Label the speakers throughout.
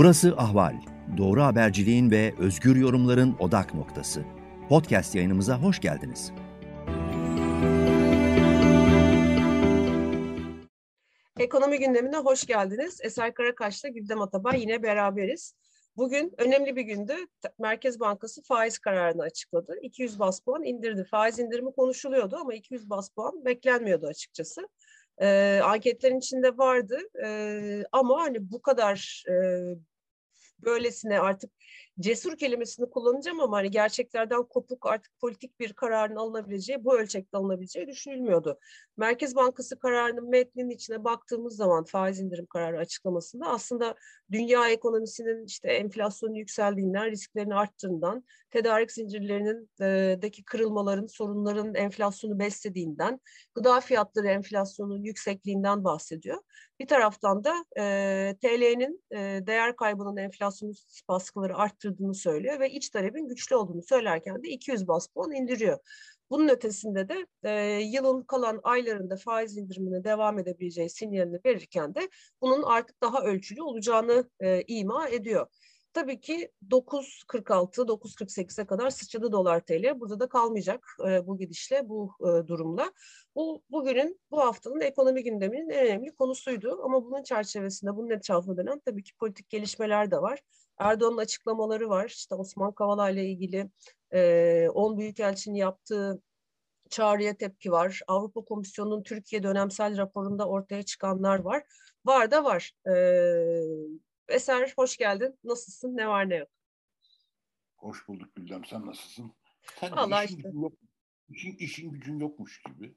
Speaker 1: Burası Ahval. Doğru haberciliğin ve özgür yorumların odak noktası. Podcast yayınımıza hoş geldiniz.
Speaker 2: Ekonomi gündemine hoş geldiniz. Eser Karakaş'la Güldem Atabay yine beraberiz. Bugün önemli bir gündü. Merkez Bankası faiz kararını açıkladı. 200 bas puan indirdi. Faiz indirimi konuşuluyordu ama 200 bas puan beklenmiyordu açıkçası. E, anketlerin içinde vardı e, ama hani bu kadar e, böylesine artık cesur kelimesini kullanacağım ama hani gerçeklerden kopuk artık politik bir kararın alınabileceği, bu ölçekte alınabileceği düşünülmüyordu. Merkez Bankası kararının metninin içine baktığımız zaman faiz indirim kararı açıklamasında aslında dünya ekonomisinin işte enflasyonun yükseldiğinden, risklerini arttığından, tedarik zincirlerinin e, deki kırılmaların, sorunların enflasyonu beslediğinden, gıda fiyatları enflasyonun yüksekliğinden bahsediyor. Bir taraftan da e, TL'nin e, değer kaybının enflasyon baskıları arttırdığını söylüyor ve iç talebin güçlü olduğunu söylerken de 200 bas puan indiriyor. Bunun ötesinde de e, yılın kalan aylarında faiz indirimine devam edebileceği sinyalini verirken de bunun artık daha ölçülü olacağını e, ima ediyor. Tabii ki 9.46, 9.48'e kadar sıçradı dolar TL. Burada da kalmayacak e, bu gidişle, bu e, durumla. Bu bugünün, bu haftanın ekonomi gündeminin en önemli konusuydu. Ama bunun çerçevesinde, bunun etrafında dönen tabii ki politik gelişmeler de var. Erdoğan'ın açıklamaları var. İşte Osman Kavala ile ilgili e, 10 büyükelçinin yaptığı çağrıya tepki var. Avrupa Komisyonu'nun Türkiye dönemsel raporunda ortaya çıkanlar var. Var da var. Eser hoş geldin. Nasılsın? Ne var ne yok?
Speaker 3: Hoş bulduk Güldem. Sen nasılsın? Sen
Speaker 2: Allah işin, işte.
Speaker 3: Yok, işin, işin gücün yokmuş gibi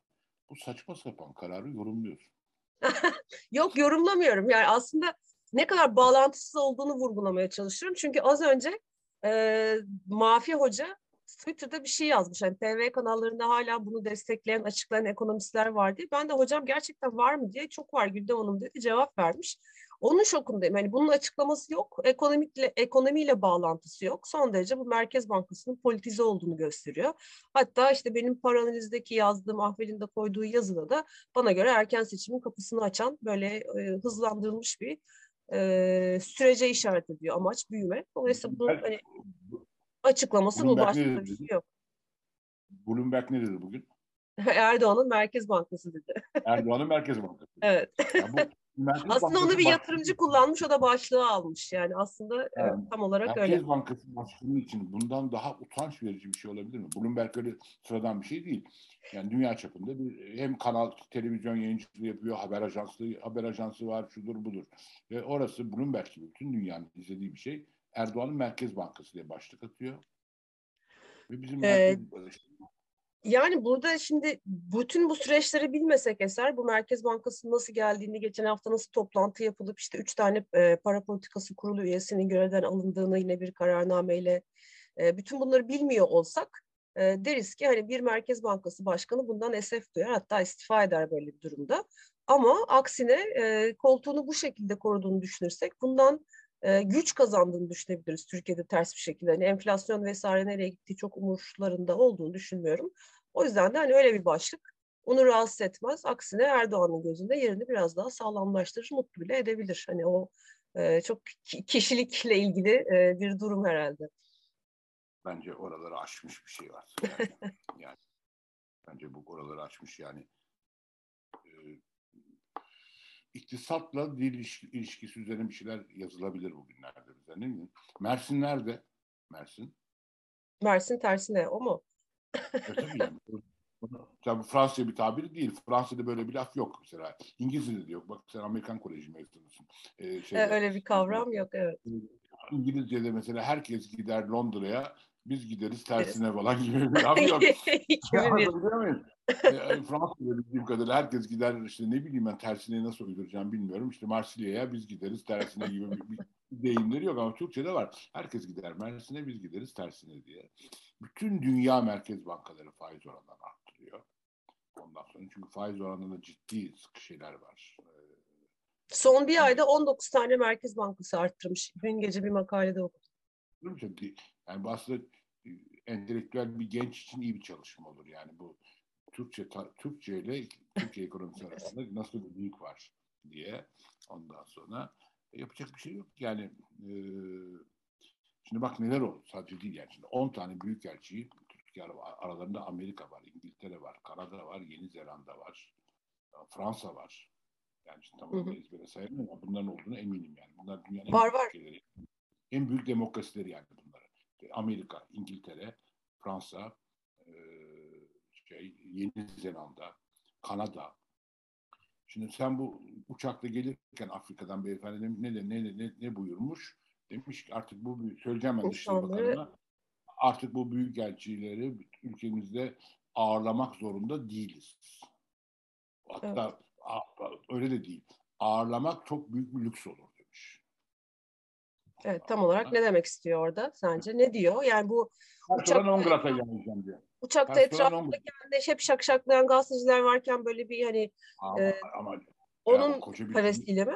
Speaker 3: bu saçma sapan kararı yorumluyorsun.
Speaker 2: yok yorumlamıyorum. Yani aslında ne kadar bağlantısız olduğunu vurgulamaya çalışıyorum. Çünkü az önce e, Mafi Hoca Twitter'da bir şey yazmış. Hani TV kanallarında hala bunu destekleyen, açıklayan ekonomistler var diye. Ben de hocam gerçekten var mı diye çok var Gülden Hanım dedi cevap vermiş. Onun şokundayım. Yani bunun açıklaması yok. Ekonomikle, ekonomiyle bağlantısı yok. Son derece bu Merkez Bankası'nın politize olduğunu gösteriyor. Hatta işte benim paranalizdeki yazdığım, Ahmet'in de koyduğu yazıda da bana göre erken seçimin kapısını açan böyle e, hızlandırılmış bir e, sürece işaret ediyor. Amaç büyüme. Dolayısıyla bu hani, açıklaması Bloomberg bu başka bir şey yok.
Speaker 3: Bloomberg ne dedi bugün?
Speaker 2: Erdoğan'ın Merkez Bankası dedi.
Speaker 3: Erdoğan'ın Merkez Bankası.
Speaker 2: evet. Yani bu Merkez aslında Bankası onu bir yatırımcı kullanmış, o da başlığı almış. Yani aslında yani, tam olarak
Speaker 3: Merkez
Speaker 2: öyle.
Speaker 3: Merkez Bankası başkanı için bundan daha utanç verici bir şey olabilir mi? Bloomberg öyle sıradan bir şey değil. Yani dünya çapında bir hem kanal, televizyon yayıncılığı yapıyor, haber ajansı, haber ajansı var, şudur budur. Ve orası Bloomberg gibi bütün dünyanın izlediği bir şey. Erdoğan'ın Merkez Bankası diye başlık atıyor. Ve bizim ee, Merkez,
Speaker 2: yani burada şimdi bütün bu süreçleri bilmesek eser bu Merkez Bankası'nın nasıl geldiğini, geçen hafta nasıl toplantı yapılıp işte üç tane e, para politikası kurulu üyesinin görevden alındığını yine bir kararnameyle e, bütün bunları bilmiyor olsak e, deriz ki hani bir Merkez Bankası Başkanı bundan esef duyar hatta istifa eder böyle bir durumda. Ama aksine e, koltuğunu bu şekilde koruduğunu düşünürsek bundan e, güç kazandığını düşünebiliriz Türkiye'de ters bir şekilde. Hani enflasyon vesaire nereye gittiği çok umurlarında olduğunu düşünmüyorum. O yüzden de hani öyle bir başlık onu rahatsız etmez. Aksine Erdoğan'ın gözünde yerini biraz daha sağlamlaştırır, mutlu bile edebilir. Hani o e, çok kişilikle ilgili e, bir durum herhalde.
Speaker 3: Bence oraları aşmış bir şey var. Yani, yani bence bu oraları aşmış yani. İktisatla dil ilişkisi üzerine bir şeyler yazılabilir bugünlerde bize. Ne bileyim. Mersin nerede? Mersin.
Speaker 2: Mersin tersine o mu?
Speaker 3: e, tabii yani. Tabii Fransızca bir tabiri değil. Fransa'da böyle bir laf yok mesela. İngilizce'de de yok. Bak sen Amerikan Koleji mezunusun.
Speaker 2: Ee, şeyde, öyle bir kavram yok evet.
Speaker 3: İngilizce'de mesela herkes gider Londra'ya biz gideriz tersine falan gibi bir laf yok. e, Fransa'da bildiğim kadarıyla herkes gider işte ne bileyim ben tersine nasıl uyduracağım bilmiyorum. İşte Marsilya'ya biz gideriz tersine gibi bir, bir deyimleri yok ama Türkçe'de var. Herkes gider Mersin'e biz gideriz tersine diye. Bütün dünya merkez bankaları faiz oranlarını arttırıyor. Ondan sonra çünkü faiz oranında ciddi şeyler var. Ee,
Speaker 2: Son bir ayda 19 tane merkez bankası arttırmış. Dün gece bir makalede okudum.
Speaker 3: Yani bu aslında e, entelektüel bir genç için iyi bir çalışma olur. Yani bu Türkçe Türkçe ile Türkiye ekonomisi arasında nasıl bir büyük var diye ondan sonra yapacak bir şey yok. Yani e, şimdi bak neler oldu sadece değil yani. Şimdi 10 tane büyükelçiyi Türkiye aralarında Amerika var, İngiltere var, Kanada var, Yeni Zelanda var, Fransa var. Yani şimdi tamam ezbere sayamıyorum ama bunların olduğunu eminim yani. Bunlar dünyanın
Speaker 2: var, en, var.
Speaker 3: Ülkeleri, en büyük demokrasileri yani Amerika, İngiltere, Fransa, e, şey, Yeni Zelanda, Kanada. Şimdi sen bu uçakla gelirken Afrika'dan beyefendi ne ne ne ne, ne buyurmuş? Demiş ki artık bu söyleyeceğim ben Dışişleri Bakanı'na artık bu büyük elçileri ülkemizde ağırlamak zorunda değiliz. Hatta evet. öyle de değil. Ağırlamak çok büyük bir lüks olur demiş.
Speaker 2: Evet tam olarak ne demek istiyor orada sence? Ne diyor? Yani bu
Speaker 3: uçakta, Ongrat'a geleceğim diyor.
Speaker 2: Uçakta etrafında kendine hep şakşaklayan gazeteciler varken böyle bir hani
Speaker 3: ama, e, ama
Speaker 2: onun parasıyla mi?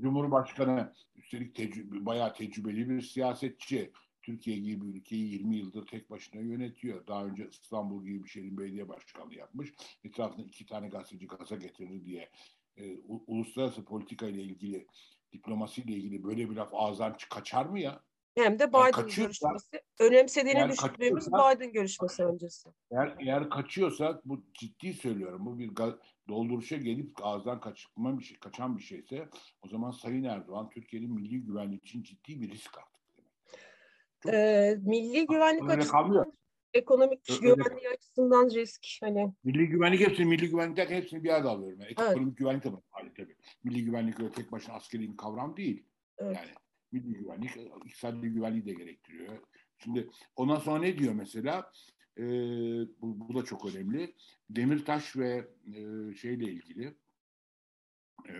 Speaker 3: Cumhurbaşkanı üstelik tecrübe, bayağı tecrübeli bir siyasetçi. Türkiye gibi bir ülkeyi 20 yıldır tek başına yönetiyor. Daha önce İstanbul gibi bir şehrin belediye başkanlığı yapmış. Etrafında iki tane gazeteci gaza getirdi diye e, uluslararası politika ile ilgili, diplomasi ile ilgili böyle bir laf ağızdan kaçar mı ya?
Speaker 2: Hem de Biden yani görüşmesi. Önemsediğini düşündüğümüz Biden görüşmesi öncesi.
Speaker 3: Eğer, eğer kaçıyorsak bu ciddi söylüyorum. Bu bir dolduruşa gelip ağızdan kaçırma bir şey, kaçan bir şeyse o zaman Sayın Erdoğan Türkiye'nin milli güvenlik için ciddi bir risk artık.
Speaker 2: Ee, milli güvenlik açısından ekonomik öyle güvenliği açısından risk hani.
Speaker 3: Milli güvenlik hepsini milli güvenlik derken hepsini bir arada alıyorum. Yani ekonomik evet. güvenlik de var tabii. Milli güvenlik öyle tek başına askeri bir kavram değil. Evet. Yani milli güvenlik iktisadi güvenliği de gerektiriyor. Şimdi ondan sonra ne diyor mesela? E, bu, bu da çok önemli. Demirtaş ve e, şeyle ilgili e,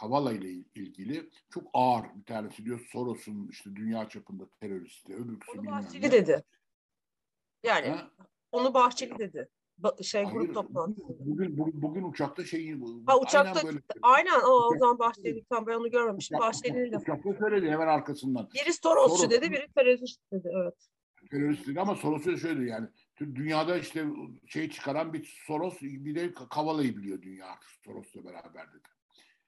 Speaker 3: Kavala ile ilgili çok ağır bir tanesi diyor Soros'un işte dünya çapında teröristi.
Speaker 2: Öbürküsü onu Bahçeli dedi. Yani ha? onu Bahçeli dedi şey Hayır, grup toplantısında.
Speaker 3: Bugün, bugün, bugün uçakta şey
Speaker 2: ha, uçakta aynen, böyle. aynen o, o zaman Bahçeli tam ben onu görmemiştim. Bahçeli'nin de.
Speaker 3: Uçakta söyledi hemen arkasından.
Speaker 2: Biri Sorosçu Soros, dedi, biri terörist dedi. Evet.
Speaker 3: Terörist dedi ama Soros'u şöyle yani dünyada işte şey çıkaran bir Soros bir de Kavala'yı biliyor dünya artık Soros'la beraber dedi.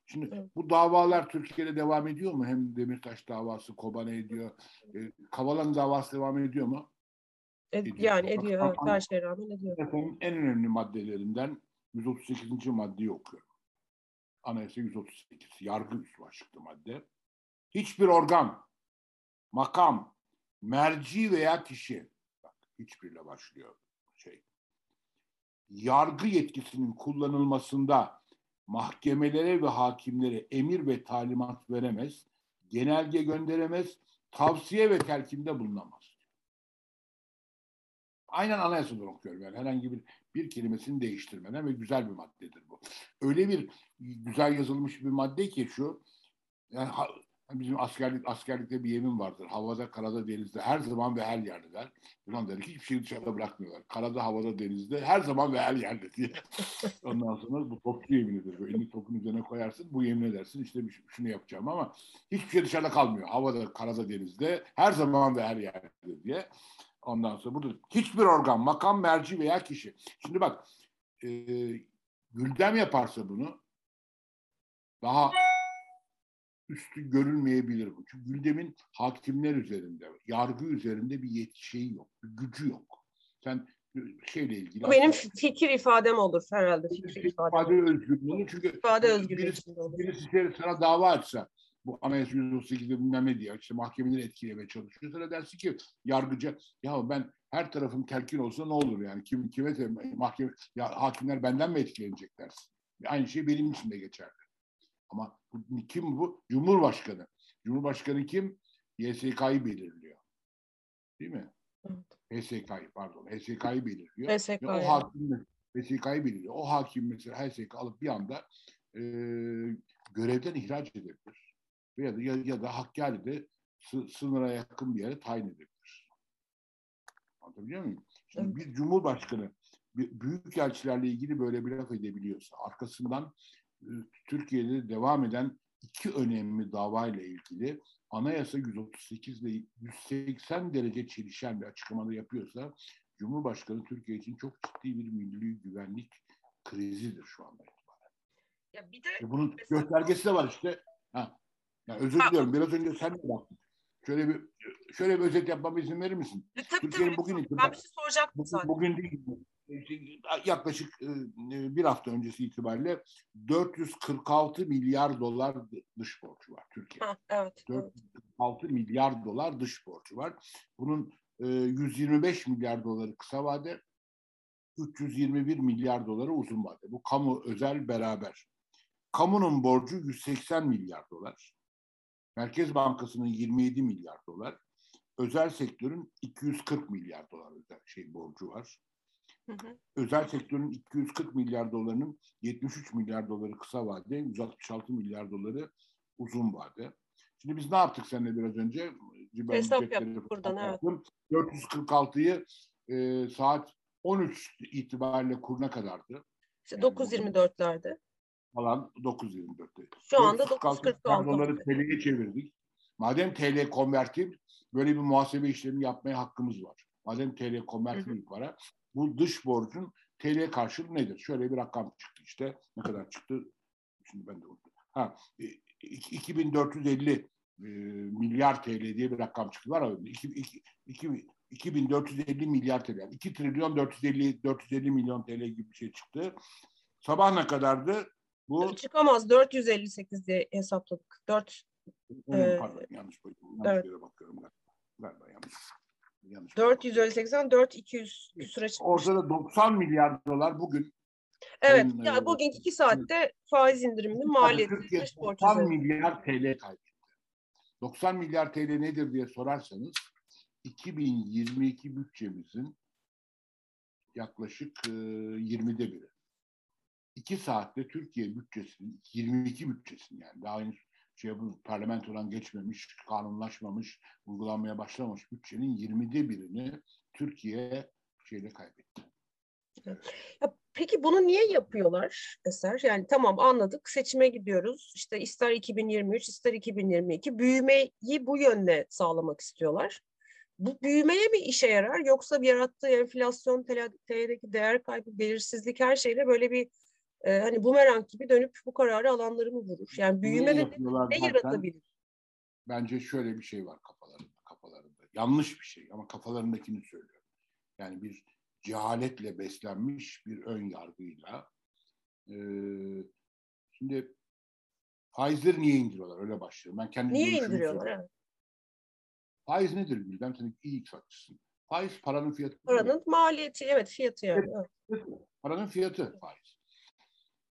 Speaker 3: Şimdi evet. bu davalar Türkiye'de devam ediyor mu? Hem Demirtaş davası, Kobane ediyor. E, Kavala'nın davası devam ediyor mu?
Speaker 2: Ediyor. Yani ediyor. Her şeye rağmen ediyor.
Speaker 3: En önemli maddelerinden 138. maddeyi okuyorum. Anayasa 138. Yargı üst başlıklı madde. Hiçbir organ, makam, merci veya kişi bak hiçbirle başlıyor şey. Yargı yetkisinin kullanılmasında mahkemelere ve hakimlere emir ve talimat veremez, genelge gönderemez, tavsiye ve telkinde bulunamaz. Aynen anayasadan okuyorum yani herhangi bir bir kelimesini değiştirmeden ve güzel bir maddedir bu. Öyle bir güzel yazılmış bir madde ki şu yani bizim askerlik askerlikte bir yemin vardır. Havada, karada, denizde her zaman ve her yerde der. Ulan der ki hiçbir şeyi dışarıda bırakmıyorlar. Karada, havada, denizde her zaman ve her yerde diye. Ondan sonra bu topçu yeminidir. Böyle elini topun üzerine koyarsın. Bu yemin edersin işte şunu yapacağım ama hiçbir şey dışarıda kalmıyor. Havada, karada, denizde her zaman ve her yerde diye. Ondan sonra burada hiçbir organ, makam, merci veya kişi. Şimdi bak e, güldem yaparsa bunu daha üstü görülmeyebilir bu. Çünkü Güldem'in hakimler üzerinde, yargı üzerinde bir yetki şeyi yok, bir gücü yok. Sen şeyle ilgili.
Speaker 2: Bu benim fikir ifadem olur herhalde. Fikir ifade,
Speaker 3: ifade özgürlüğü. Çünkü
Speaker 2: ifade özgürlüğü
Speaker 3: birisi, birisi sana dava açsa bu anayasa 138'de bilmem ne diye işte mahkemeleri etkilemeye çalışıyor. Sonra dersin ki yargıca ya ben her tarafım telkin olsa ne olur yani kim kime mahkeme ya hakimler benden mi etkilenecek dersin. Aynı şey benim için de geçerli. Ama kim bu? Cumhurbaşkanı. Cumhurbaşkanı kim? YSK'yı belirliyor. Değil mi? Evet. HSK'yı pardon. HSK'yı belirliyor. HSK o hakim HSK'yı belirliyor. O hakim mesela HSK alıp bir anda e, görevden ihraç edebilir ya da, ya, ya da Hakkari'de sınıra yakın bir yere tayin edebilir. Anlatabiliyor muyum? Şimdi bir cumhurbaşkanı büyük elçilerle ilgili böyle bir laf edebiliyorsa arkasından e, Türkiye'de devam eden iki önemli davayla ilgili anayasa 138 ile 180 derece çelişen bir açıklamada yapıyorsa Cumhurbaşkanı Türkiye için çok ciddi bir milli güvenlik krizidir şu anda itibaren. Ya bir de e bunun mesela... göstergesi de var işte. Ha, Yani özür diliyorum. Biraz önce sen de baktın. Şöyle bir şöyle bir özet yapmama izin verir misin?
Speaker 2: E, tabii,
Speaker 3: Türkiye'nin
Speaker 2: tabii,
Speaker 3: bugün
Speaker 2: lütfen.
Speaker 3: itibariyle
Speaker 2: ben bir şey soracaktım
Speaker 3: bugün,
Speaker 2: zaten.
Speaker 3: bugün değil yaklaşık e, bir hafta öncesi itibariyle 446 milyar dolar dış borcu var Türkiye.
Speaker 2: Ha, evet, evet.
Speaker 3: 446 milyar dolar dış borcu var. Bunun e, 125 milyar doları kısa vade, 321 milyar doları uzun vade. Bu kamu özel beraber. Kamunun borcu 180 milyar dolar. Merkez Bankası'nın 27 milyar dolar. Özel sektörün 240 milyar dolar özel şey borcu var.
Speaker 2: Hı hı.
Speaker 3: Özel sektörün 240 milyar dolarının 73 milyar doları kısa vade, 166 milyar doları uzun vade. Şimdi biz ne yaptık seninle biraz önce? Ben
Speaker 2: Hesap yaptık buradan, evet.
Speaker 3: yaptım. 446'yı e, saat 13 itibariyle kuruna kadardı.
Speaker 2: İşte
Speaker 3: Yani
Speaker 2: 9.24'lerde.
Speaker 3: Falan 9.24'te.
Speaker 2: Şu anda
Speaker 3: 446
Speaker 2: 9.46.
Speaker 3: doları TL'ye çevirdik. Madem TL konvertil böyle bir muhasebe işlemi yapmaya hakkımız var. Madem TL konvertil bir para bu dış borcun TL karşılığı nedir? Şöyle bir rakam çıktı işte. Ne kadar çıktı? Şimdi ben de unuttum. Ha, e, iki- 2450 e, milyar TL diye bir rakam çıktı. Var iki- 2450 milyar TL. Yani 2 trilyon 450 450 milyon TL gibi bir şey çıktı. Sabah ne kadardı? Bu
Speaker 2: Çıkamaz 458 diye hesapladık. 4
Speaker 3: Hmm, pardon yanlış koydum. Yanlış
Speaker 2: evet.
Speaker 3: yere bakıyorum galiba. Galiba yanlış. yanlış
Speaker 2: 480 4 200 küsüre çıkmış.
Speaker 3: Orada da 90 milyar dolar bugün
Speaker 2: Evet.
Speaker 3: Sayın,
Speaker 2: Ya
Speaker 3: e,
Speaker 2: bugün 2 saatte faiz indiriminin maliyeti
Speaker 3: Türkiye
Speaker 2: dış borç
Speaker 3: 90
Speaker 2: üzerinde.
Speaker 3: milyar TL kaybetti. 90 milyar TL nedir diye sorarsanız 2022 bütçemizin yaklaşık e, 20'de biri. 2 saatte Türkiye bütçesinin 22 bütçesinin yani daha henüz şey bu parlamentodan geçmemiş, kanunlaşmamış, uygulanmaya başlamamış bütçenin 20'de birini Türkiye şeyle kaybetti.
Speaker 2: Ya peki bunu niye yapıyorlar Eser? Yani tamam anladık seçime gidiyoruz. İşte ister 2023 ister 2022 büyümeyi bu yönde sağlamak istiyorlar. Bu büyümeye mi işe yarar yoksa yarattığı enflasyon, TL'deki değer kaybı, belirsizlik her şeyle böyle bir e, hani bumerang gibi dönüp bu kararı alanları mı vurur? Yani büyüme ne
Speaker 3: dersen,
Speaker 2: yaratabilir?
Speaker 3: bence şöyle bir şey var kafalarında, kafalarında. Yanlış bir şey ama kafalarındakini söylüyorum. Yani bir cehaletle beslenmiş bir ön yargıyla. Ee, şimdi faizleri niye indiriyorlar? Öyle başlıyorum. Ben kendi
Speaker 2: Niye indiriyorlar? Evet.
Speaker 3: Faiz nedir Gülden? Sen iyi iktisatçısın. Faiz paranın fiyatı.
Speaker 2: Paranın maliyeti, evet fiyatı yani. Evet.
Speaker 3: Paranın fiyatı faiz.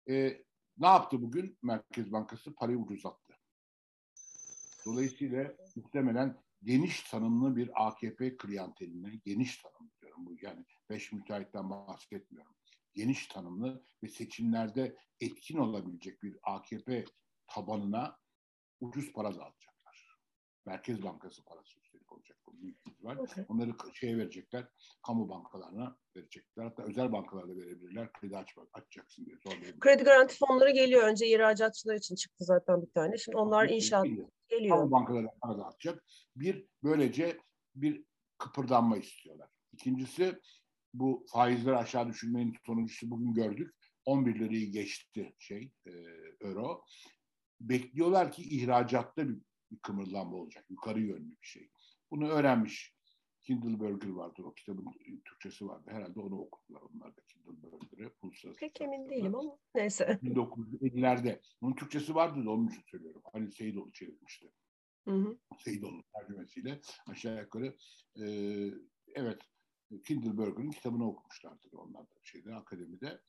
Speaker 3: Ee, ne yaptı bugün? Merkez Bankası parayı ucuzlattı. Dolayısıyla muhtemelen geniş tanımlı bir AKP klienteline, geniş tanımlı diyorum bu yani beş müteahhitten bahsetmiyorum. Geniş tanımlı ve seçimlerde etkin olabilecek bir AKP tabanına ucuz para dağıtacaklar. Merkez Bankası parası üstelik olacak bu büyük ihtimal.
Speaker 2: Okey.
Speaker 3: Onları şeye verecekler, kamu bankalarına verecekler. Hatta özel bankalarda verebilirler. Kredi aç, açacaksın diye zorlayabilirler.
Speaker 2: Kredi garanti fonları geliyor. Önce ihracatçılar için çıktı zaten bir tane. Şimdi onlar inşaat
Speaker 3: Geliyor.
Speaker 2: geliyor.
Speaker 3: Kamu bankaları para dağıtacak. Bir, böylece bir kıpırdanma istiyorlar. İkincisi, bu faizleri aşağı düşürmenin sonucu bugün gördük. 11 lirayı geçti şey, e, euro. Bekliyorlar ki ihracatta bir, bir kımırdanma olacak. Yukarı yönlü bir şey. Bunu öğrenmiş. Kindleberger vardır o kitabın Türkçesi vardı. Herhalde onu okudular onlar da Kindleberger'ı.
Speaker 2: Pek emin değilim ama neyse.
Speaker 3: 1950'lerde. Bunun Türkçesi vardı da onun için söylüyorum. Ali Seyidoğlu çevirmişti.
Speaker 2: Hı hı.
Speaker 3: Seyidoğlu'nun tercümesiyle aşağı yukarı e, evet Kindleberger'ın kitabını okumuşlardı onlar da şeyde akademide.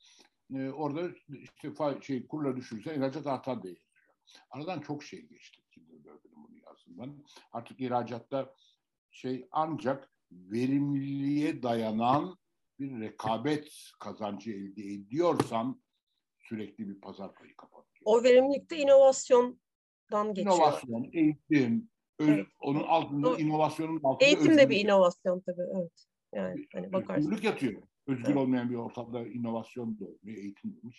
Speaker 3: E, orada işte fa- şey kurla düşürürse ihracat artar diye yazıyor. Aradan çok şey geçti Kindleberger'ın bunu yazdığından. Artık ihracatta şey ancak verimliliğe dayanan bir rekabet kazancı elde ediyorsan sürekli bir pazar payı kapatıyor.
Speaker 2: O verimlilikte inovasyondan geçiyor.
Speaker 3: İnovasyon, eğitim, öz-
Speaker 2: Evet.
Speaker 3: onun altında
Speaker 2: Doğru.
Speaker 3: inovasyonun altında
Speaker 2: Eğitim de bir inovasyon tabii. Evet. Yani hani bakarsın.
Speaker 3: Özgürlük yatıyor. Özgür
Speaker 2: Evet.
Speaker 3: olmayan bir ortamda inovasyon da olmuyor, eğitim de olmuyor.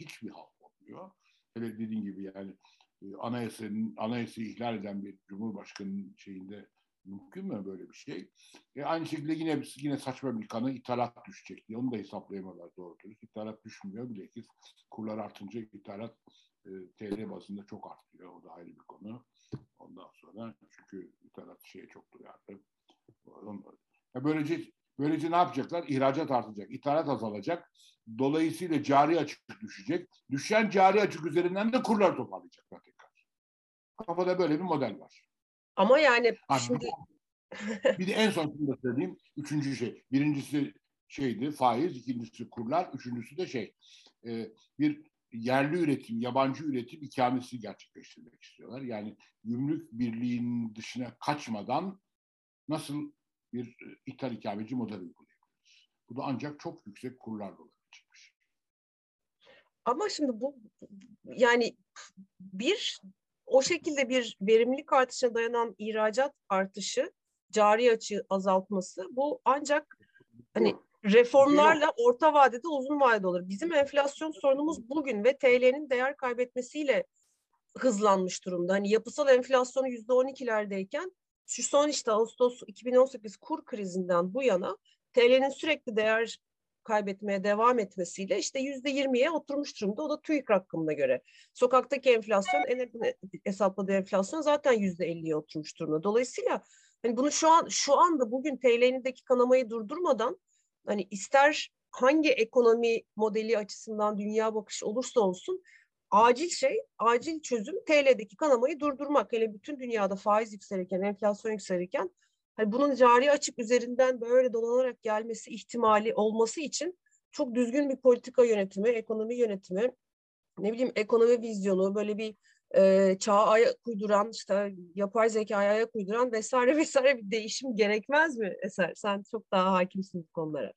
Speaker 3: Hiç, hiçbir halt olmuyor. Hele dediğin gibi yani e, anayasanın anayasayı ihlal eden bir cumhurbaşkanının şeyinde Mümkün mü böyle bir şey? E aynı şekilde yine yine saçma bir kanı ithalat düşecek diye onu da hesaplayamalar doğru dürüst. İthalat düşmüyor bile ki kurlar artınca ithalat e, TL bazında çok artıyor. O da ayrı bir konu. Ondan sonra çünkü ithalat şeye çok duyarlı. Ya böylece böylece ne yapacaklar? İhracat artacak, ithalat azalacak. Dolayısıyla cari açık düşecek. Düşen cari açık üzerinden de kurlar toparlayacaklar tekrar. Kafada böyle bir model var.
Speaker 2: Ama yani ha, şimdi...
Speaker 3: bir de en son şunu da söyleyeyim. Üçüncü şey. Birincisi şeydi faiz, ikincisi kurlar, üçüncüsü de şey e, bir yerli üretim, yabancı üretim ikamesi gerçekleştirmek istiyorlar. Yani gümrük birliğinin dışına kaçmadan nasıl bir e, ithal ikameci model uygulayabiliriz? Bu da ancak çok yüksek kurlarla olabilecek bir şey.
Speaker 2: Ama şimdi bu yani bir o şekilde bir verimlilik artışına dayanan ihracat artışı, cari açığı azaltması bu ancak hani reformlarla orta vadede uzun vadede olur. Bizim enflasyon sorunumuz bugün ve TL'nin değer kaybetmesiyle hızlanmış durumda. Hani yapısal enflasyonu yüzde on ikilerdeyken şu son işte Ağustos 2018 kur krizinden bu yana TL'nin sürekli değer kaybetmeye devam etmesiyle işte yüzde yirmiye oturmuş durumda. O da TÜİK rakamına göre. Sokaktaki enflasyon, en hesapladığı enflasyon zaten yüzde elliye oturmuş durumda. Dolayısıyla hani bunu şu an şu anda bugün TL'nindeki kanamayı durdurmadan hani ister hangi ekonomi modeli açısından dünya bakışı olursa olsun acil şey, acil çözüm TL'deki kanamayı durdurmak. Hele bütün dünyada faiz yükselirken, enflasyon yükselirken hani bunun cari açık üzerinden böyle dolanarak gelmesi ihtimali olması için çok düzgün bir politika yönetimi, ekonomi yönetimi, ne bileyim ekonomi vizyonu, böyle bir e, çağa ayak uyduran, işte yapay zekaya ayak uyduran vesaire vesaire bir değişim gerekmez mi Eser? Sen çok daha hakimsin bu konulara.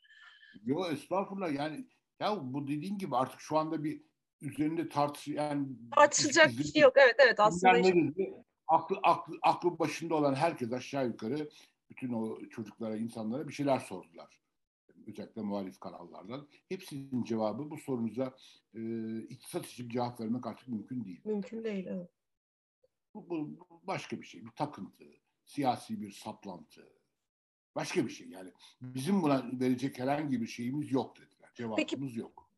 Speaker 3: Yok estağfurullah yani ya bu dediğin gibi artık şu anda bir üzerinde tartış yani
Speaker 2: tartışacak bir şey yok. Evet evet aslında.
Speaker 3: Işte, aklı, aklı, aklı başında olan herkes aşağı yukarı bütün o çocuklara, insanlara bir şeyler sordular. Özellikle muhalif kanallardan. Hepsinin cevabı bu sorunuza e, iktisat için cevap vermek artık mümkün değil.
Speaker 2: Mümkün değil, evet.
Speaker 3: Bu, bu, bu başka bir şey, bir takıntı, siyasi bir saplantı. Başka bir şey yani. Bizim buna verecek herhangi bir şeyimiz yok dediler. Cevabımız Peki, yok.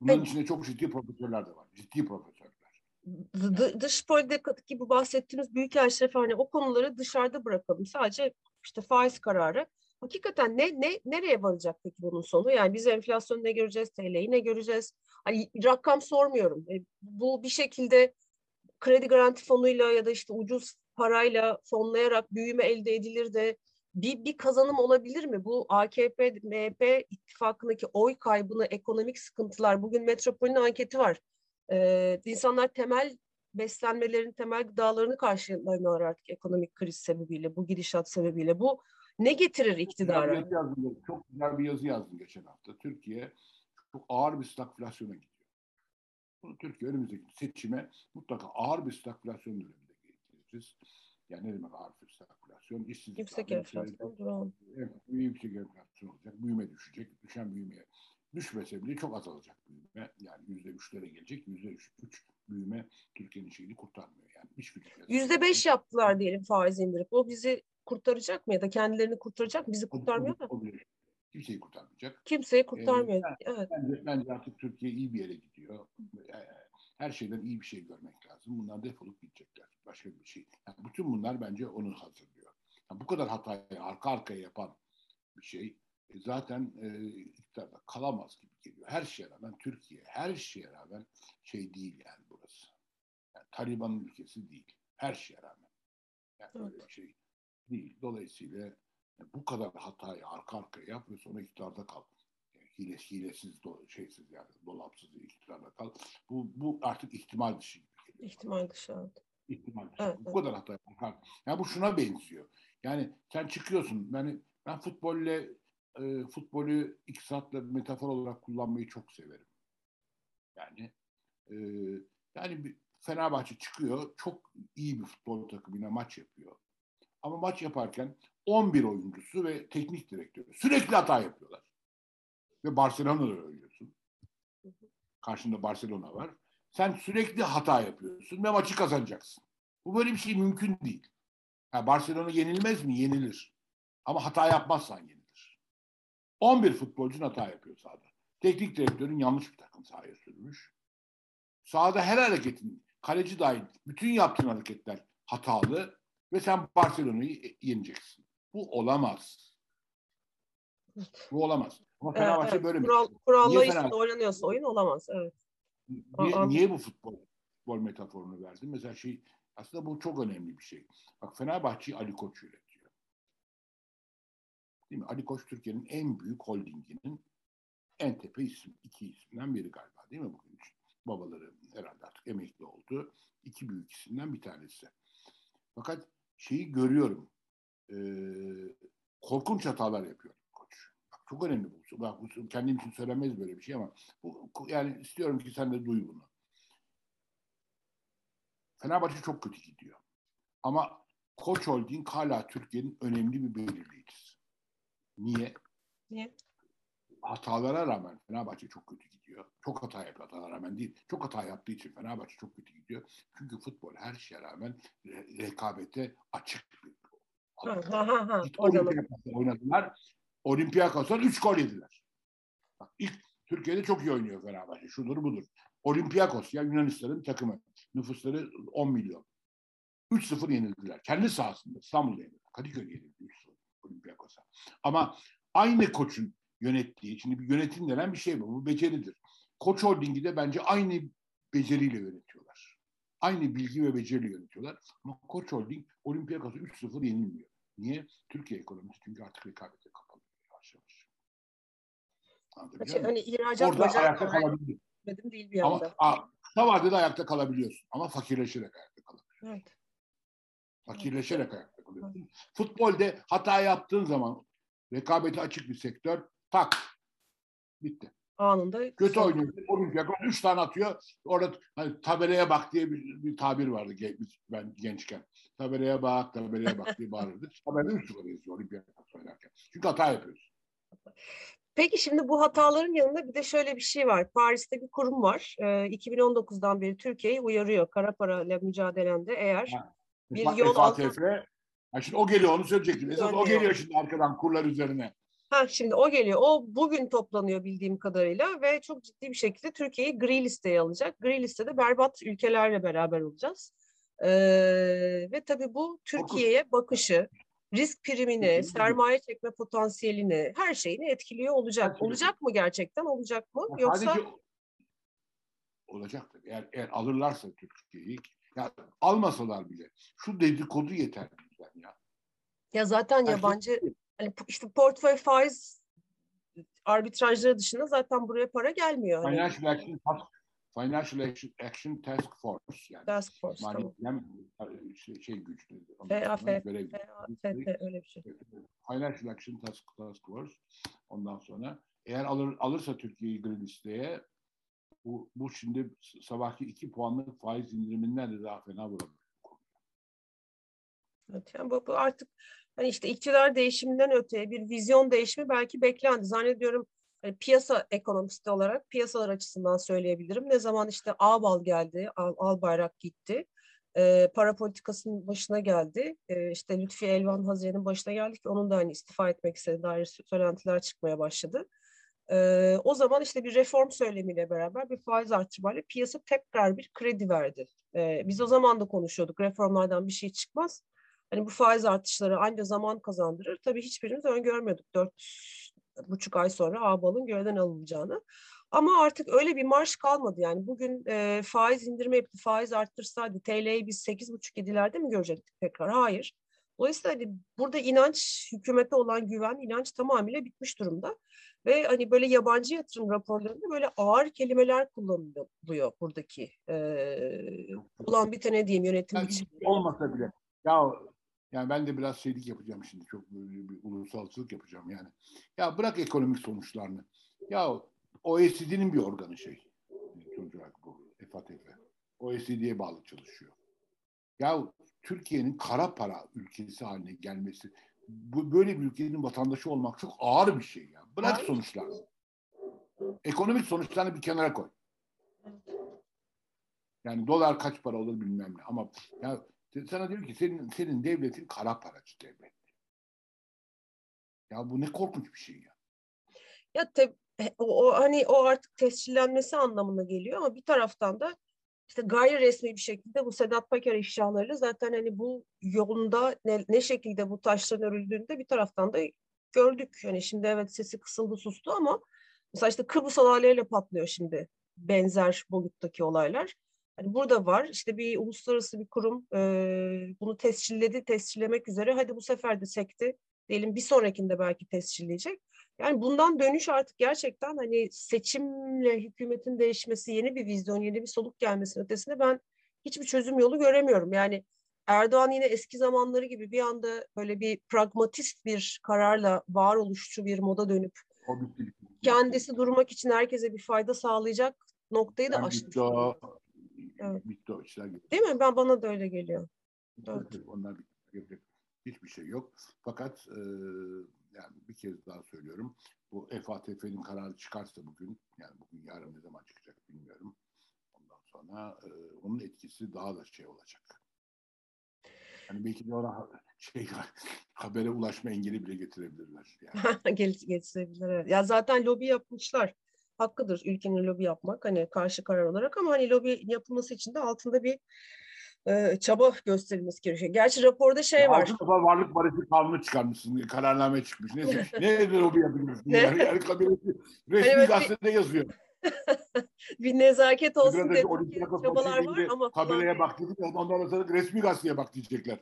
Speaker 3: Bunların Peki. içinde çok ciddi profesörler de var. Ciddi profesörler.
Speaker 2: Dış politikadaki bu bahsettiğimiz büyük hani o konuları dışarıda bırakalım. Sadece işte faiz kararı. Hakikaten ne ne nereye varacak peki bunun sonu? Yani biz enflasyonu ne göreceğiz, TL'yi ne göreceğiz? Hani rakam sormuyorum. E, bu bir şekilde kredi garanti fonuyla ya da işte ucuz parayla fonlayarak büyüme elde edilir de bir, bir kazanım olabilir mi? Bu AKP, MHP ittifakındaki oy kaybını, ekonomik sıkıntılar, bugün Metropol'ün anketi var. Ee, insanlar temel beslenmelerin temel gıdalarını karşılamıyorlar artık ekonomik kriz sebebiyle, bu gidişat sebebiyle. Bu ne getirir iktidara?
Speaker 3: Çok güzel, yazdım, çok güzel bir yazı yazdım geçen hafta. Türkiye çok ağır bir stagflasyona gidiyor. Bunu Türkiye önümüzdeki seçime mutlaka ağır bir stagflasyon döneminde getireceğiz. Yani ne demek bir stagflasyon?
Speaker 2: İşsizlik yüksek enflasyon duran.
Speaker 3: Yüksek enflasyon olacak, büyüme düşecek. Düşen büyümeye düşmese bile çok azalacak büyüme. Yani yüzde üçlere gelecek. Yüzde üç, üç büyüme Türkiye'nin şeyini kurtarmıyor. Yani hiç
Speaker 2: Yüzde beş yaptılar diyelim faiz indirip. O bizi kurtaracak mı ya da kendilerini kurtaracak mı? Bizi kurtarmıyor da.
Speaker 3: Kimseyi kurtarmayacak.
Speaker 2: Kimseyi kurtarmıyor.
Speaker 3: Ee, evet. Bence, bence artık Türkiye iyi bir yere gidiyor. Her şeyden iyi bir şey görmek lazım. Bunlar defolup gidecekler. Başka bir şey. Bütün bunlar bence onu hazırlıyor. Yani bu kadar hatayı arka arkaya yapan bir şey e, zaten e, iktidarda kalamaz gibi geliyor. Her şeye rağmen Türkiye, her şeye rağmen şey değil yani burası. Yani Taliban'ın ülkesi değil. Her şeye rağmen. Yani evet. öyle bir şey değil. Dolayısıyla yani bu kadar hatayı arka arkaya yap ve sonra iktidarda kal. Yani hile, hilesiz, do, şeysiz yani dolapsız iktidarda kal. Bu, bu artık ihtimal dışı gibi
Speaker 2: geliyor. İhtimal dışı evet.
Speaker 3: İhtimal. Evet, bu kadar hata. Yani bu şuna benziyor. Yani sen çıkıyorsun. Yani ben futbolla e, futbolu iktisatla metafor olarak kullanmayı çok severim. Yani e, yani bir Fenerbahçe çıkıyor, çok iyi bir futbol takımıyla maç yapıyor. Ama maç yaparken 11 oyuncusu ve teknik direktörü sürekli hata yapıyorlar. Ve Barcelona'da oynuyorsun. Karşında Barcelona var. Sen sürekli hata yapıyorsun ve maçı kazanacaksın. Bu böyle bir şey mümkün değil. Yani Barcelona yenilmez mi? Yenilir. Ama hata yapmazsan yenilir. 11 futbolcun hata yapıyor sahada. Teknik direktörün yanlış bir takım sahaya sürmüş. Sahada her hareketin, kaleci dahil bütün yaptığın hareketler hatalı ve sen Barcelona'yı yeneceksin. Bu olamaz. Bu olamaz. Ama Fenerbahçe
Speaker 2: evet,
Speaker 3: böyle
Speaker 2: kural,
Speaker 3: mi?
Speaker 2: Kurallar üstünde oynanıyorsa oyun olamaz. Evet.
Speaker 3: Niye, niye bu futbol, futbol metaforunu verdim? Mesela şey aslında bu çok önemli bir şey. Bak Fenerbahçe'yi Ali Koç yönetiyor. Değil mi? Ali Koç Türkiye'nin en büyük holdinginin en tepe isim, iki isimden biri galiba değil mi bugün için? Babaları herhalde artık emekli oldu. İki büyük isimden bir tanesi. Fakat şeyi görüyorum. E, korkunç hatalar yapıyor çok önemli bu. Bak, bu kendim için söylemez böyle bir şey ama bu, yani istiyorum ki sen de duy bunu. Fenerbahçe çok kötü gidiyor. Ama Koç Holding hala Türkiye'nin önemli bir belirleyicisi. Niye?
Speaker 2: Niye?
Speaker 3: Hatalara rağmen Fenerbahçe çok kötü gidiyor. Çok hata yapıyor hatalara rağmen değil. Çok hata yaptığı için Fenerbahçe çok kötü gidiyor. Çünkü futbol her şeye rağmen re- rekabete açık bir
Speaker 2: ha, ha, ha.
Speaker 3: Git Olympiakos'ta oynadılar. Olympiakos'tan 3 gol yediler. Bak, ilk Türkiye'de çok iyi oynuyor Fenerbahçe. Şudur budur. Olympiakos ya Yunanistan'ın takımı. Nüfusları 10 milyon. 3-0 yenildiler. Kendi sahasında İstanbul'da yenildiler. Kadıköy'de yenildi 3-0 Olympiakos'a. Ama aynı koçun yönettiği, şimdi bir yönetim denen bir şey bu. Bu beceridir. Koç Holding'i de bence aynı beceriyle yönetiyorlar. Aynı bilgi ve beceriyle yönetiyorlar. Ama Koç Holding Olympiakos'a 3-0 yenilmiyor. Niye? Türkiye ekonomisi çünkü artık rekabete kapalı.
Speaker 2: Şey, hani ihracat
Speaker 3: Orada ayakta kalabiliyor.
Speaker 2: Değil bir
Speaker 3: ama a, kısa vadede ayakta kalabiliyorsun. Ama fakirleşerek ayakta kalabiliyorsun.
Speaker 2: Evet.
Speaker 3: Fakirleşerek ayakta kalıyorsun. Evet. Futbolde hata yaptığın zaman rekabeti açık bir sektör tak bitti.
Speaker 2: Anında.
Speaker 3: Kötü oynuyor. Olimpiyakos üç tane atıyor. Orada hani tabelaya bak diye bir, bir tabir vardı ben gençken. Tabelaya bak, tabelaya bak diye bağırırdı. Tabelada üç sıfır yazıyor Olimpiyakos oynarken. Çünkü hata yapıyorsun.
Speaker 2: Peki şimdi bu hataların yanında bir de şöyle bir şey var. Paris'te bir kurum var. E, 2019'dan beri Türkiye'yi uyarıyor. Kara para ile mücadelende eğer ha.
Speaker 3: bir yol FATF, ha şimdi o geliyor onu söyleyecektim. Esas o geliyor şimdi arkadan kurlar üzerine.
Speaker 2: Ha şimdi o geliyor. O bugün toplanıyor bildiğim kadarıyla ve çok ciddi bir şekilde Türkiye'yi gri listeye alacak. Gri listede berbat ülkelerle beraber olacağız. Ee, ve tabii bu Türkiye'ye bakışı, risk primini, sermaye çekme potansiyelini, her şeyini etkiliyor olacak. Olacak mı gerçekten? Olacak mı? Yoksa
Speaker 3: sadece olacak tabii. Eğer, eğer alırlarsa Türkiye'yi ya almasalar bile şu dedikodu yeter bizden ya.
Speaker 2: Ya zaten
Speaker 3: Her
Speaker 2: yabancı şey... hani işte portföy faiz arbitrajları dışında zaten buraya para gelmiyor. Hani.
Speaker 3: Financial Action Task Financial Action, Action Task Force yani.
Speaker 2: Task Force
Speaker 3: Mali
Speaker 2: tamam.
Speaker 3: şey, şey güçlü.
Speaker 2: FAF, öyle bir şey.
Speaker 3: Financial Action Task, Task Force. Ondan sonra eğer alır, alırsa Türkiye'yi gri listeye bu, bu şimdi sabahki iki puanlık faiz indiriminden de daha fena vurabilir.
Speaker 2: Evet, yani bu, bu artık hani işte iktidar değişiminden öteye bir vizyon değişimi belki beklendi. Zannediyorum yani piyasa ekonomisti olarak piyasalar açısından söyleyebilirim. Ne zaman işte Ağbal geldi, Al, Albayrak gitti, e, para politikasının başına geldi. E, işte Lütfi Elvan Hazine'nin başına geldi onun da hani istifa etmek istediği dair söylentiler çıkmaya başladı. E, o zaman işte bir reform söylemiyle beraber bir faiz artırmayla piyasa tekrar bir kredi verdi. E, biz o zaman da konuşuyorduk reformlardan bir şey çıkmaz. Hani bu faiz artışları ancak zaman kazandırır. Tabii hiçbirimiz öngörmüyorduk. Dört buçuk ay sonra Ağbal'ın görevden alınacağını. Ama artık öyle bir marş kalmadı yani. Bugün e, faiz indirme yaptı, faiz arttırsaydı TL'yi biz sekiz buçuk yedilerde mi görecektik tekrar? Hayır. Dolayısıyla hani burada inanç, hükümete olan güven, inanç tamamıyla bitmiş durumda. Ve hani böyle yabancı yatırım raporlarında böyle ağır kelimeler kullanılıyor buradaki e, olan bir tane diyeyim yönetim
Speaker 3: yani
Speaker 2: için.
Speaker 3: Olmasa bile. Ya yani ben de biraz şeylik yapacağım şimdi. Çok böyle bir ulusalcılık yapacağım yani. Ya bırak ekonomik sonuçlarını. Ya OECD'nin bir organı şey. Çocuğa bu FATF. OECD'ye bağlı çalışıyor. Ya Türkiye'nin kara para ülkesi haline gelmesi bu böyle bir ülkenin vatandaşı olmak çok ağır bir şey ya. Bırak sonuçlarını. Ekonomik sonuçlarını bir kenara koy. Yani dolar kaç para olur bilmem ne ama ya Sana diyor ki senin senin devletin kara paracı devlet. Ya bu ne korkunç bir şey ya.
Speaker 2: Ya te, o, o hani o artık tescillenmesi anlamına geliyor ama bir taraftan da işte gayri resmi bir şekilde bu Sedat Peker ifşalarıyla zaten hani bu yolunda ne, ne şekilde bu taşların örüldüğünde bir taraftan da gördük. Yani şimdi evet sesi kısıldı sustu ama mesela işte Kıbrıs olaylarıyla patlıyor şimdi benzer boyuttaki olaylar. Yani burada var işte bir uluslararası bir kurum e, bunu tescilledi, tescillemek üzere. Hadi bu sefer de sekti. Diyelim bir sonrakinde belki tescilleyecek. Yani bundan dönüş artık gerçekten hani seçimle hükümetin değişmesi, yeni bir vizyon, yeni bir soluk gelmesi ötesinde ben hiçbir çözüm yolu göremiyorum. Yani Erdoğan yine eski zamanları gibi bir anda böyle bir pragmatist bir kararla varoluşçu bir moda dönüp kendisi durmak için herkese bir fayda sağlayacak noktayı da. Bitti o, evet. bitti o işler. Değil mi? Ben bana da öyle geliyor.
Speaker 3: Evet. Onlar hiçbir şey yok. Fakat e, yani bir kez daha söylüyorum. Bu FATF'nin kararı çıkarsa bugün, yani bugün yarın ne zaman çıkacak bilmiyorum. Ondan sonra e, onun etkisi daha da şey olacak. Hani belki de ona şey habere ulaşma engeli bile getirebilirler.
Speaker 2: Yani. getirebilirler. Evet. Ya zaten lobi yapmışlar. Hakkıdır ülkenin lobi yapmak hani karşı karar olarak ama hani lobi yapılması için de altında bir e, çaba gösterilmesi gerekiyor. Gerçi raporda şey ya var. Altı
Speaker 3: defa varlık barışı kanunu çıkarmışsın. Kararname çıkmış. Neyse. ne lobi yapıyorsun? ne? Yani, yani resmi hani gazetede yazıyor.
Speaker 2: bir nezaket olsun dedim. Çabalar var ama
Speaker 3: tabelaya bak dedik. Ondan sonra resmi gazeteye bak diyecekler.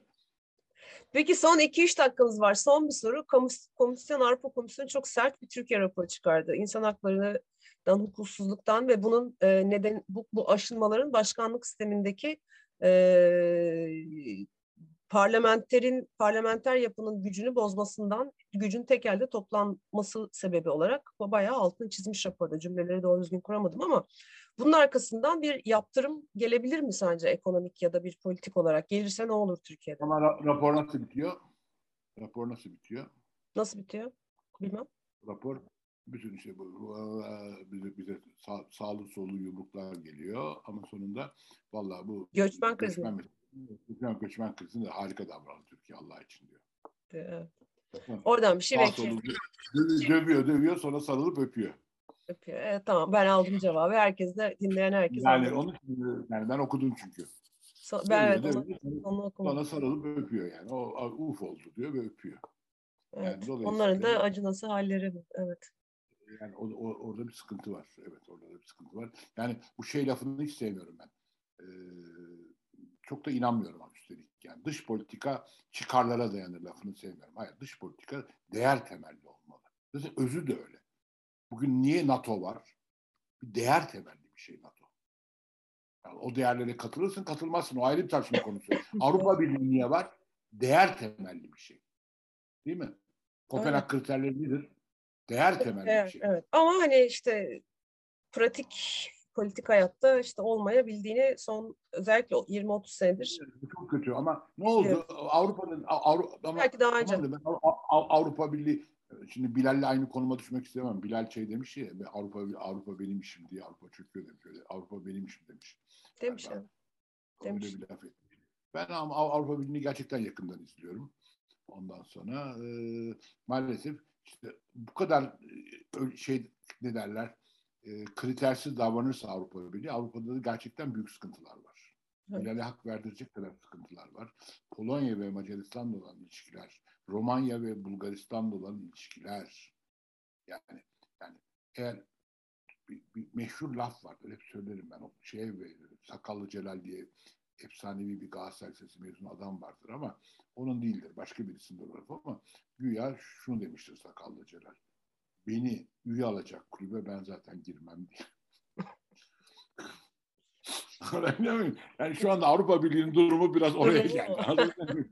Speaker 2: Peki son 2-3 dakikamız var. Son bir soru. Komisyon, Avrupa Komisyonu çok sert bir Türkiye raporu çıkardı. İnsan haklarından, hukuksuzluktan ve bunun e, neden bu, bu aşınmaların başkanlık sistemindeki e, parlamenterin parlamenter yapının gücünü bozmasından gücün tek elde toplanması sebebi olarak bayağı altını çizmiş raporda cümleleri doğru düzgün kuramadım ama bunun arkasından bir yaptırım gelebilir mi sence ekonomik ya da bir politik olarak gelirse ne olur Türkiye'de?
Speaker 3: Ama ra- rapor nasıl bitiyor? Rapor nasıl bitiyor?
Speaker 2: Nasıl bitiyor? Bilmem.
Speaker 3: Rapor bütün işte bu bize, bize sağ, sağlı solu yumruklar geliyor ama sonunda vallahi bu
Speaker 2: göçmen krizi.
Speaker 3: Göçmen, göçmen krizinde harika davrandı Türkiye Allah için diyor.
Speaker 2: Evet. Oradan bir şey bekliyor.
Speaker 3: Dövüyor, dövüyor sonra sarılıp öpüyor.
Speaker 2: Öpüyor. Evet, tamam ben aldım cevabı. Herkes de dinleyen herkes
Speaker 3: Yani onu yani ben okudum çünkü.
Speaker 2: So, ben evet onu, onu okudum.
Speaker 3: Bana sarılıp öpüyor yani. O uf oldu diyor ve öpüyor.
Speaker 2: Evet. Yani Onların da acınası halleri. Evet.
Speaker 3: Yani o, o, orada bir sıkıntı var. Evet orada bir sıkıntı var. Yani bu şey lafını hiç sevmiyorum ben. Ee, çok da inanmıyorum üstelik. Yani dış politika çıkarlara dayanır lafını sevmiyorum. Hayır dış politika değer temelli olmalı. Zaten özü de öyle. Bugün niye NATO var? Bir değer temelli bir şey NATO. Yani o değerlere katılırsın katılmazsın. O ayrı bir tartışma konusu. Avrupa Birliği niye var? Değer temelli bir şey. Değil mi? Kopenhag kriterleri nedir? Değer temelli
Speaker 2: evet,
Speaker 3: bir şey.
Speaker 2: Evet. Ama hani işte pratik politik hayatta işte olmayabildiğini son özellikle 20-30 senedir.
Speaker 3: Çok kötü ama ne oldu? Evet. Avrupa'nın Avrupa ama,
Speaker 2: belki daha önce.
Speaker 3: Avrupa Birliği şimdi Bilal'le aynı konuma düşmek istemem. Bilal şey demiş ya Avrupa Avrupa benim işim diye Avrupa çöküyor demiş. Öyle. Avrupa benim işim demiş.
Speaker 2: Demiş yani.
Speaker 3: Demiş. Öyle bir laf. Ben ama Avrupa Birliği'ni gerçekten yakından izliyorum. Ondan sonra e, maalesef işte bu kadar e, şey ne derler e, kritersiz davranırsa Avrupa Birliği Avrupa'da da gerçekten büyük sıkıntılar var. Evet. hak verdirecek kadar sıkıntılar var. Polonya ve Macaristan'la olan ilişkiler, Romanya ve Bulgaristan'la olan ilişkiler. Yani yani eğer bir, bir meşhur laf vardır. Hep söylerim ben. O şey Sakallı Celal diye efsanevi bir Galatasaray Lisesi mezunu adam vardır ama onun değildir. Başka birisinde olur ama güya şunu demiştir Sakallı Celal. Beni üye alacak kulübe ben zaten girmem diye. yani şu anda Avrupa Birliği'nin durumu biraz oraya geldi.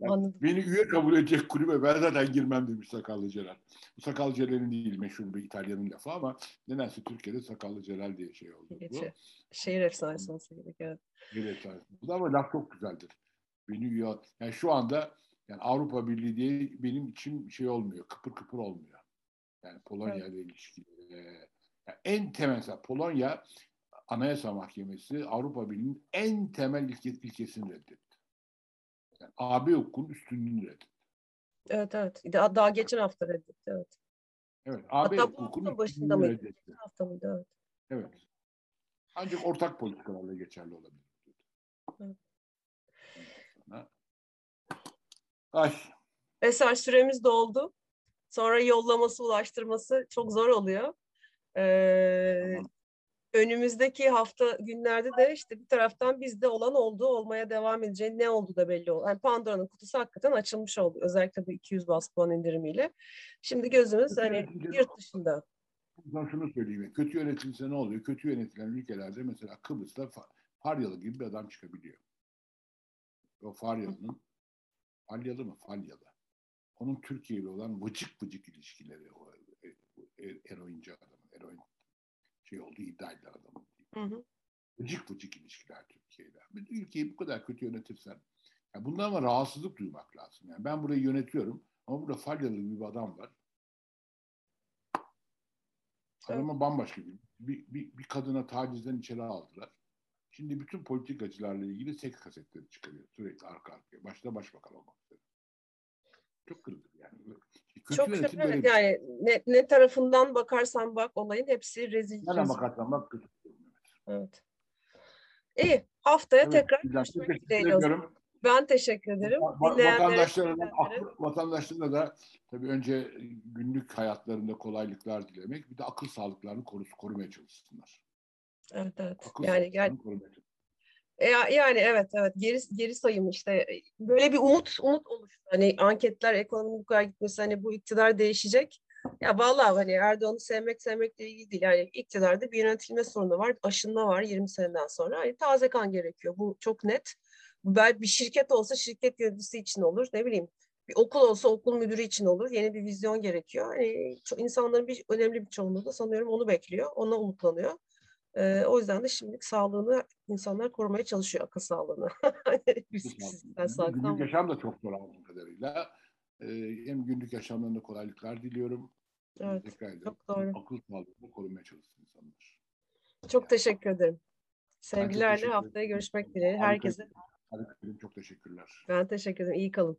Speaker 3: Yani beni üye kabul edecek kulübe ben zaten girmem demiş Sakallı Celal. Bu Sakallı Celal'in değil meşhur bir İtalyanın lafı ama nedense Türkiye'de Sakallı Celal diye şey oldu.
Speaker 2: Geçi. Şehir efsanesi olsa gerek evet.
Speaker 3: Şehir efsanesi. Ama laf çok güzeldir. Beni üye Yani şu anda yani Avrupa Birliği diye benim için şey olmuyor. Kıpır kıpır olmuyor. Yani Polonya ile evet. ilişkileri. Yani en temel Polonya Anayasa Mahkemesi Avrupa Birliği'nin en temel ilke, ilkesini reddetti. AB hukukunun üstünlüğünü reddetti.
Speaker 2: Evet evet. Daha, daha geçen hafta reddetti. Evet.
Speaker 3: Evet. AB
Speaker 2: Hatta bu
Speaker 3: hukukunun
Speaker 2: hafta başında mıydı?
Speaker 3: reddetti.
Speaker 2: Geçen hafta mıydı? Evet.
Speaker 3: Evet. Ancak ortak politikalarla geçerli olabilir.
Speaker 2: Evet.
Speaker 3: Ay,
Speaker 2: Eser süremiz doldu. Sonra yollaması, ulaştırması çok zor oluyor. Ee,
Speaker 3: Tamam.
Speaker 2: Önümüzdeki hafta günlerde de işte bir taraftan bizde olan oldu, olmaya devam edeceği ne oldu da belli oldu. Yani Pandora'nın kutusu hakikaten açılmış oldu. Özellikle bu 200 bas puan indirimiyle. Şimdi gözümüz hani yurt dışında.
Speaker 3: Ben şunu söyleyeyim. Kötü yönetilse ne oluyor? Kötü yönetilen ülkelerde mesela Kıbrıs'ta Fa- Faryalı gibi bir adam çıkabiliyor. O Faryalı'nın Falyalı mı? Falyalı. Onun Türkiye ile olan vıcık vıcık ilişkileri o e, e, eroinci adamın, eroin şey oldu iddia edilen adamın.
Speaker 2: Hı hı.
Speaker 3: Vıcık vıcık ilişkiler Türkiye ile. Bir ülkeyi bu kadar kötü yönetirsen ya bundan ama rahatsızlık duymak lazım. Yani ben burayı yönetiyorum ama burada Falyalı gibi bir adam var. Adama bambaşka bir, bir, bir, bir kadına tacizden içeri aldılar. Şimdi bütün politikacılarla ilgili seks kasetleri çıkarıyor sürekli arka arkaya. Başta başbakan olmak üzere. Çok kırılır yani. Kötü
Speaker 2: Çok
Speaker 3: yönetim böyle bir şey.
Speaker 2: yani ne, ne tarafından bakarsan bak olayın hepsi rezil.
Speaker 3: Nereden bakarsan bak kötü.
Speaker 2: Evet. İyi. Haftaya
Speaker 3: Evet,
Speaker 2: tekrar görüşmek dileğiyle. Ben teşekkür ederim.
Speaker 3: Va-
Speaker 2: Dinleyenlere
Speaker 3: Vatandaşlara, da, tabii önce günlük hayatlarında kolaylıklar dilemek, bir de akıl sağlıklarını korusu, korumaya çalışsınlar.
Speaker 2: Evet evet.
Speaker 3: Akıl
Speaker 2: Yani gel. E, ya- yani evet evet geri geri sayım işte böyle bir umut umut oluştu. Hani anketler ekonominin bu kadar gitmesi hani bu iktidar değişecek. Ya vallahi hani Erdoğan'ı sevmek sevmekle ilgili değil. Yani iktidarda bir yönetilme sorunu var. Aşınma var 20 seneden sonra. Hani taze kan gerekiyor. Bu çok net. Belki bir şirket olsa şirket yöneticisi için olur. Ne bileyim bir okul olsa okul müdürü için olur. Yeni bir vizyon gerekiyor. Hani insanların bir önemli bir çoğunluğu da sanıyorum onu bekliyor. Ona umutlanıyor. Ee, o yüzden de şimdilik sağlığını insanlar korumaya çalışıyor akıl sağlığını. Sağlıktan
Speaker 3: Günlük yaşam da çok zor anladığım kadarıyla. Ee, hem günlük yaşamlarında kolaylıklar diliyorum.
Speaker 2: Evet,
Speaker 3: Tekrar ederim.
Speaker 2: çok doğru.
Speaker 3: Akıl sağlığını korumaya çalışsın insanlar.
Speaker 2: Çok teşekkür ederim.
Speaker 3: teşekkür
Speaker 2: Sevgilerle haftaya
Speaker 3: ederim.
Speaker 2: görüşmek dileğiyle. Herkese
Speaker 3: Harika. Çok teşekkürler.
Speaker 2: ben teşekkür ederim. İyi kalın.